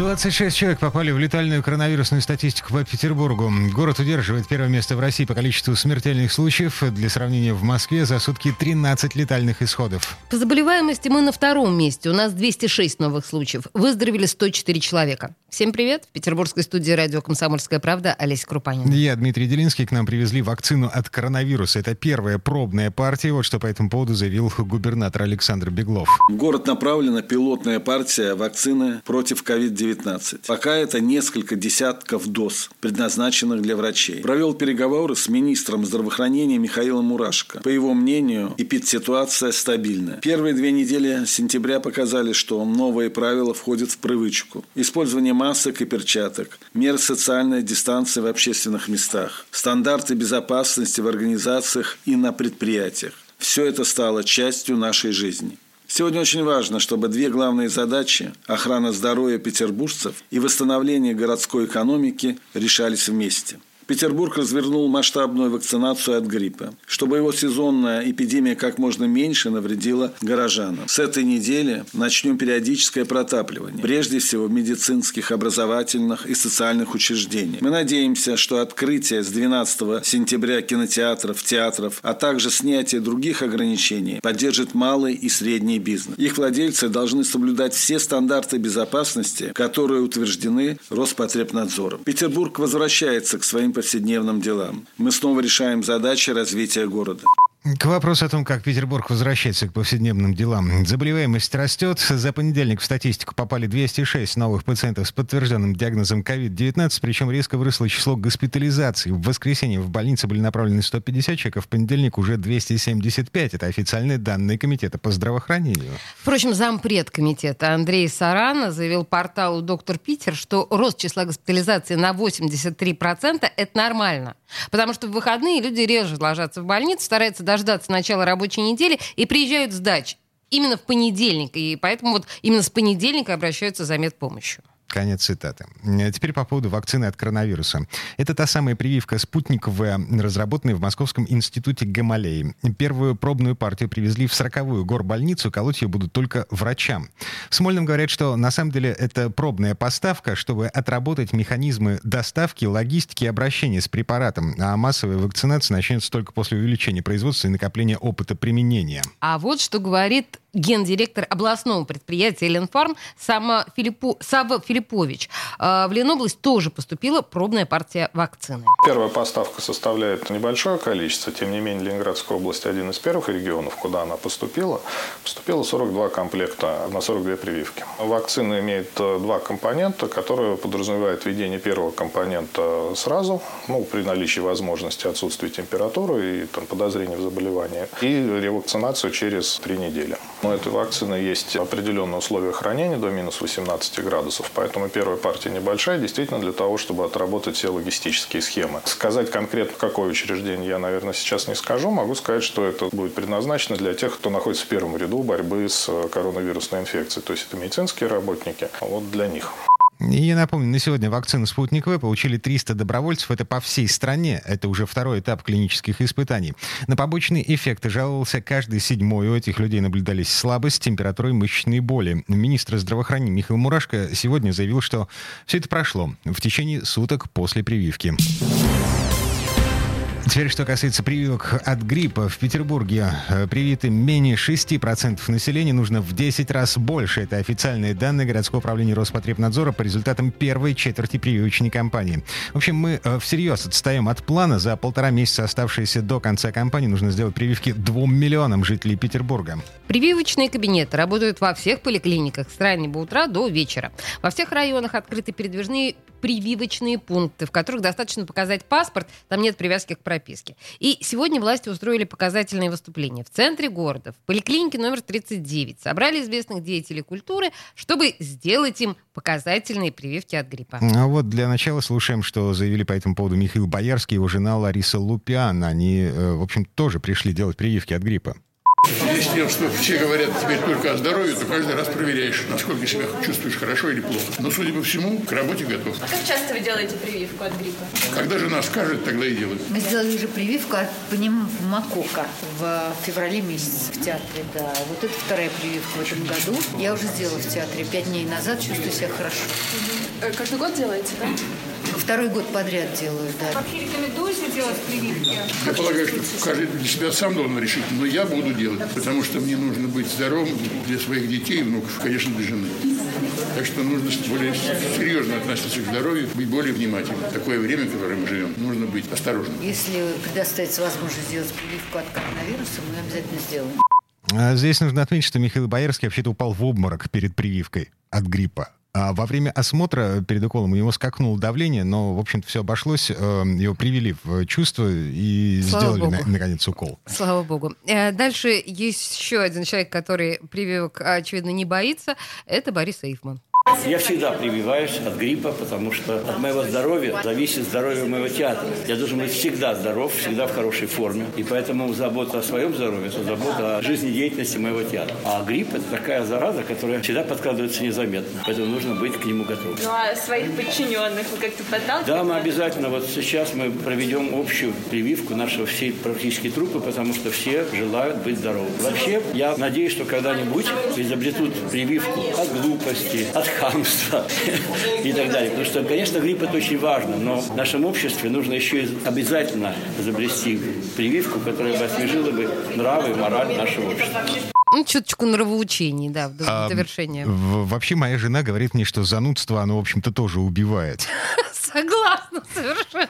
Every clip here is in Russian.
26 человек попали в летальную коронавирусную статистику по Петербургу. Город удерживает первое место в России по количеству смертельных случаев. Для сравнения, в Москве за сутки 13 летальных исходов. По заболеваемости мы на втором месте. У нас 206 новых случаев. Выздоровели 104 человека. Всем привет. В петербургской студии радио «Комсомольская правда» Олеся Крупанина. Я, Дмитрий Делинский. К нам привезли вакцину от коронавируса. Это первая пробная партия. Вот что по этому поводу заявил губернатор Александр Беглов. В город направлена пилотная партия вакцины против COVID-19. Пока это несколько десятков доз, предназначенных для врачей. Провел переговоры с министром здравоохранения Михаилом Мурашко. По его мнению, эпидситуация стабильная. Первые две недели сентября показали, что новые правила входят в привычку. Использование масок и перчаток, меры социальной дистанции в общественных местах, стандарты безопасности в организациях и на предприятиях. Все это стало частью нашей жизни. Сегодня очень важно, чтобы две главные задачи – охрана здоровья петербуржцев и восстановление городской экономики – решались вместе – Петербург развернул масштабную вакцинацию от гриппа, чтобы его сезонная эпидемия как можно меньше навредила горожанам. С этой недели начнем периодическое протапливание, прежде всего в медицинских, образовательных и социальных учреждениях. Мы надеемся, что открытие с 12 сентября кинотеатров, театров, а также снятие других ограничений поддержит малый и средний бизнес. Их владельцы должны соблюдать все стандарты безопасности, которые утверждены Роспотребнадзором. Петербург возвращается к своим повседневным делам. Мы снова решаем задачи развития города. К вопросу о том, как Петербург возвращается к повседневным делам. Заболеваемость растет. За понедельник в статистику попали 206 новых пациентов с подтвержденным диагнозом COVID-19, причем резко выросло число госпитализаций. В воскресенье в больнице были направлены 150 человек, а в понедельник уже 275. Это официальные данные Комитета по здравоохранению. Впрочем, зампред комитета Андрей Сарана заявил порталу «Доктор Питер», что рост числа госпитализаций на 83% – это нормально. Потому что в выходные люди реже ложатся в больницу, стараются дождаться начала рабочей недели и приезжают с дач именно в понедельник. И поэтому вот именно с понедельника обращаются за медпомощью. Конец цитаты. Э, теперь по поводу вакцины от коронавируса. Это та самая прививка спутниковая, разработанная в Московском институте Гамалеи. Первую пробную партию привезли в 40-ю горбольницу, колоть ее будут только врачам. В Смольном говорят, что на самом деле это пробная поставка, чтобы отработать механизмы доставки, логистики и обращения с препаратом. А массовая вакцинация начнется только после увеличения производства и накопления опыта применения. А вот что говорит гендиректор областного предприятия «Ленфарм» Сама Филиппу, Сава Филиппович. А, в Ленобласть тоже поступила пробная партия вакцины. Первая поставка составляет небольшое количество. Тем не менее, Ленинградская область один из первых регионов, куда она поступила. Поступило 42 комплекта на 42 прививки. Вакцина имеет э, два компонента, которые подразумевают введение первого компонента сразу, ну, при наличии возможности отсутствия температуры и там, подозрения в заболевании, и ревакцинацию через три недели. У этой вакцины есть определенные условия хранения до минус 18 градусов, поэтому первая партия небольшая, действительно для того, чтобы отработать все логистические схемы. Сказать конкретно, какое учреждение я, наверное, сейчас не скажу. Могу сказать, что это будет предназначено для тех, кто находится в первом ряду борьбы с коронавирусной инфекцией. То есть это медицинские работники, а вот для них. И я напомню, на сегодня вакцину «Спутник В» получили 300 добровольцев. Это по всей стране. Это уже второй этап клинических испытаний. На побочные эффекты жаловался каждый седьмой. У этих людей наблюдались слабость, температура и мышечные боли. Министр здравоохранения Михаил Мурашко сегодня заявил, что все это прошло в течение суток после прививки. Теперь, что касается прививок от гриппа. В Петербурге э, привиты менее 6% населения. Нужно в 10 раз больше. Это официальные данные городского управления Роспотребнадзора по результатам первой четверти прививочной кампании. В общем, мы э, всерьез отстаем от плана. За полтора месяца, оставшиеся до конца кампании, нужно сделать прививки двум миллионам жителей Петербурга. Прививочные кабинеты работают во всех поликлиниках с раннего утра до вечера. Во всех районах открыты передвижные прививочные пункты, в которых достаточно показать паспорт, там нет привязки к прописке. И сегодня власти устроили показательные выступления в центре города, в поликлинике номер 39. Собрали известных деятелей культуры, чтобы сделать им показательные прививки от гриппа. А вот для начала слушаем, что заявили по этому поводу Михаил Боярский и его жена Лариса Лупиан. Они, э, в общем, тоже пришли делать прививки от гриппа. Если что все говорят теперь только о здоровье, то каждый раз проверяешь, насколько себя чувствуешь хорошо или плохо. Но, судя по всему, к работе готов. А как часто вы делаете прививку от гриппа? Когда жена скажет, тогда и делаю. Мы сделали же прививку от пневмокока в феврале месяце в театре, да. Вот это вторая прививка в этом году. Я уже сделала в театре пять дней назад, чувствую себя хорошо. Э, Каждый год делаете, да? Второй год подряд делаю, да. Вообще рекомендуете делать прививки? Я полагаю, что каждый для себя сам должен решить, но я буду делать, потому что мне нужно быть здоровым для своих детей и внуков, конечно, для жены. Так что нужно более серьезно относиться к здоровью, быть более внимательным. Такое время, в которое мы живем, нужно быть осторожным. Если предоставится возможность сделать прививку от коронавируса, мы обязательно сделаем. А Здесь нужно отметить, что Михаил Боярский вообще-то упал в обморок перед прививкой от гриппа. А во время осмотра перед уколом у него скакнуло давление, но, в общем-то, все обошлось. Э, Его привели в чувство и Слава сделали, на- наконец, укол. Слава богу. Э, Дальше есть еще один человек, который прививок, очевидно, не боится. Это Борис Эйфман. Я всегда прививаюсь от гриппа, потому что от моего здоровья зависит здоровье моего театра. Я должен быть всегда здоров, всегда в хорошей форме. И поэтому забота о своем здоровье – это забота о жизнедеятельности моего театра. А грипп – это такая зараза, которая всегда подкрадывается незаметно. Поэтому нужно быть к нему готовым. Ну а своих подчиненных вы как-то подталкиваете? Да, мы обязательно, вот сейчас мы проведем общую прививку нашего всей практически трупы, потому что все желают быть здоровыми. Вообще, я надеюсь, что когда-нибудь изобретут прививку от глупости, от хамства и так далее. Потому что, конечно, грипп это очень важно, но в нашем обществе нужно еще и обязательно изобрести прививку, которая бы освежила бы нравы и мораль нашего общества. Ну, чуточку нравоучений, да, в А, довершение. в- Вообще, моя жена говорит мне, что занудство, оно, в общем-то, тоже убивает. Согласна совершенно.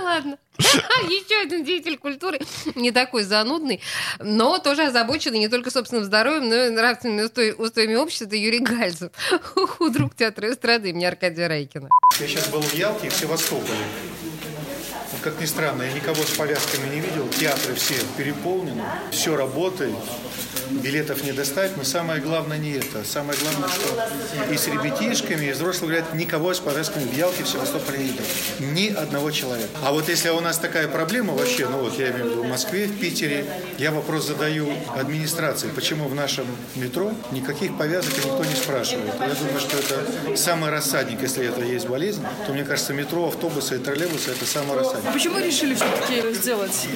Ладно. Еще один деятель культуры, не такой занудный, но тоже озабоченный не только собственным здоровьем, но и нравственными усто- устоями общества, это Юрий Гальцев, худрук театра эстрады имени Аркадия Райкина. Я сейчас был в Ялте и в Севастополе. Вот как ни странно, я никого с повязками не видел. Театры все переполнены, все работает, билетов не достать. Но самое главное не это. Самое главное, что и с ребятишками, и взрослые говорят, никого с повязками в Ялте, в Севастополе не видел. Ни одного человека. А вот если у нас такая проблема вообще, ну вот я имею в виду в Москве, в Питере, я вопрос задаю администрации, почему в нашем метро никаких повязок никто не спрашивает. Я думаю, что это самый рассадник, если это есть болезнь, то мне кажется, метро, автобусы и троллейбусы это самый рассадник. Почему решили все-таки сделать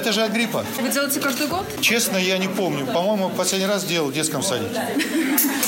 это же от гриппа. Вы делаете каждый год? Честно, я не помню. По-моему, последний раз делал в детском садике.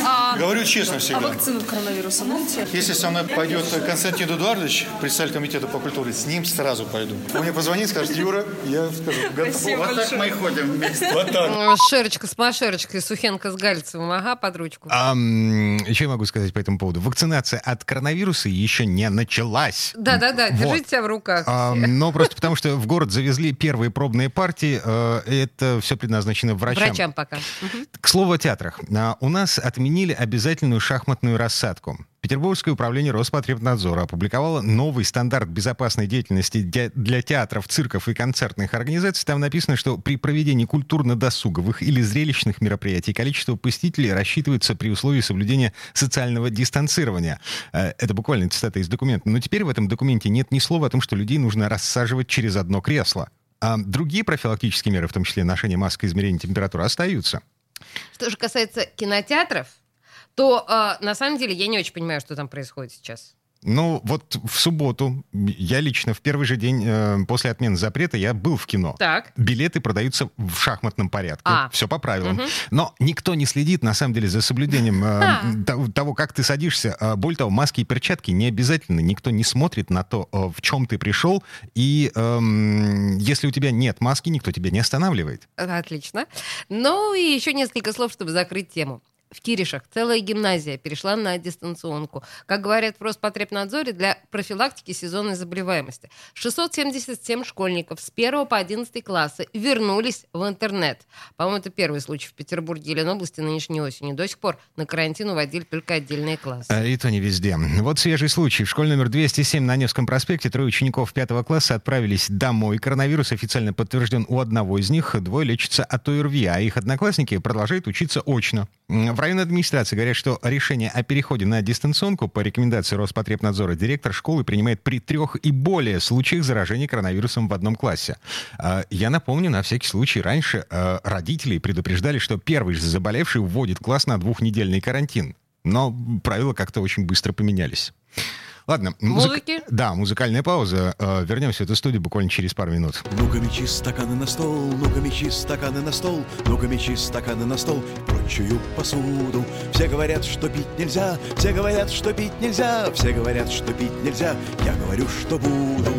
А, Говорю честно а всегда. вакцину от коронавируса будете? Если со мной пойдет Константин Эдуардович, председатель комитета по культуре, с ним сразу пойду. Он мне позвонит, скажет, Юра, я скажу, готов. Спасибо Вот так мы и ходим вместе. Вот так. Шерочка с Машерочкой, Сухенко с Гальцевым, ага, под ручку. А, что я могу сказать по этому поводу? Вакцинация от коронавируса еще не началась. Да-да-да, Вот. держите себя в руках. А, но просто потому, что в город завезли первые пробные партии, э, это все предназначено врачам. Врачам пока. Мгм. К слову о театрах. А, У нас отменили обязательную шахматную рассадку. Петербургское управление Роспотребнадзора опубликовало новый стандарт безопасной деятельности для- театров, цирков и концертных организаций. Там написано, что при проведении культурно-досуговых или зрелищных мероприятий количество посетителей рассчитывается при условии соблюдения социального дистанцирования. Э, Это буквально цитата из документа. Но теперь в этом документе нет ни слова о том, что людей нужно рассаживать через одно кресло. А другие профилактические меры, в том числе ношение масок и измерение температуры, остаются. Что же касается кинотеатров, то э, на самом деле я не очень понимаю, что там происходит сейчас. Ну, вот в субботу я лично в первый же день э, после отмены запрета я был в кино. Так. Билеты продаются в шахматном порядке. А. Все по правилам. Мгм. Но никто не следит, на самом деле, за соблюдением э, того- того, как ты садишься. А, Более того, маски и перчатки не обязательно. Никто не смотрит на то, э, в чем ты пришел. И эм, если у тебя нет маски, никто тебя не останавливает. Отлично. Ну и еще несколько слов, чтобы закрыть тему. В Киришах целая гимназия перешла на дистанционку. Как говорят в Роспотребнадзоре, для профилактики сезонной заболеваемости. 677 школьников с 1 по 11 классы вернулись в интернет. По-моему, это первый случай в Петербурге или Ленобласти нынешней осенью. До сих пор на карантин уводили только отдельные классы. А, И то не везде. Вот свежий случай. В школе номер 207 на Невском проспекте трое учеников пятого класса отправились домой. Коронавирус официально подтвержден у одного из них. Двое лечатся от ОРВИ, а их одноклассники продолжают учиться очно. В районной администрации говорят, что решение о переходе на дистанционку по рекомендации Роспотребнадзора директор школы принимает при трех и более случаях заражения коронавирусом в одном классе. А, Я напомню, на всякий случай, раньше э, родители предупреждали, что первый же заболевший вводит класс на двухнедельный карантин. Но правила как-то очень быстро поменялись. Ладно. музык- Музыки? Да, музыкальная пауза. Э, Вернемся в эту студию буквально через пару минут. Ну-ка мечи стаканы на стол, ну-ка мечи стаканы на стол, ну-ка мечи стаканы на стол прочую посуду. Все говорят, что пить нельзя, все говорят, что пить нельзя, все говорят, что пить нельзя, я говорю, что буду.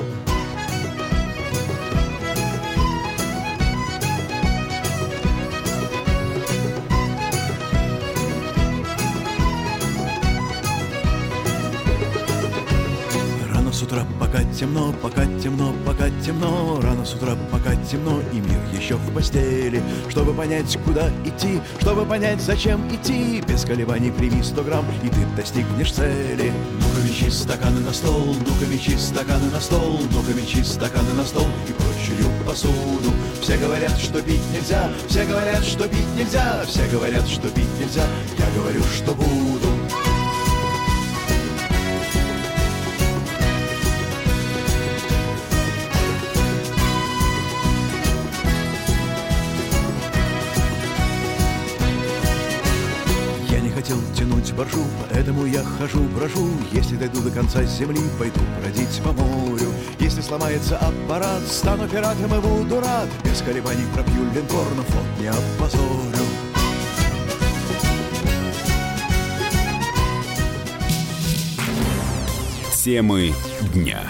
С утра, пока темно, пока темно, пока темно. Рано с утра, пока темно, и мир еще в постели. Чтобы понять, куда идти, чтобы понять, зачем идти. Без колебаний прими 100 грамм, и ты достигнешь цели. Ну-ка мечи стаканы на стол, ну-ка мечи стаканы на стол Ну-ка мечи стаканы на стол и прочую посуду. Все говорят, что пить нельзя, все говорят, что пить нельзя Все говорят, что пить нельзя, я говорю, что буду боржу, поэтому я хожу, брожу. Если дойду до конца земли, пойду бродить по морю. Если сломается аппарат, стану пиратом и буду рад. Без колебаний пропью линкор, но флот не опозорю. Темы дня.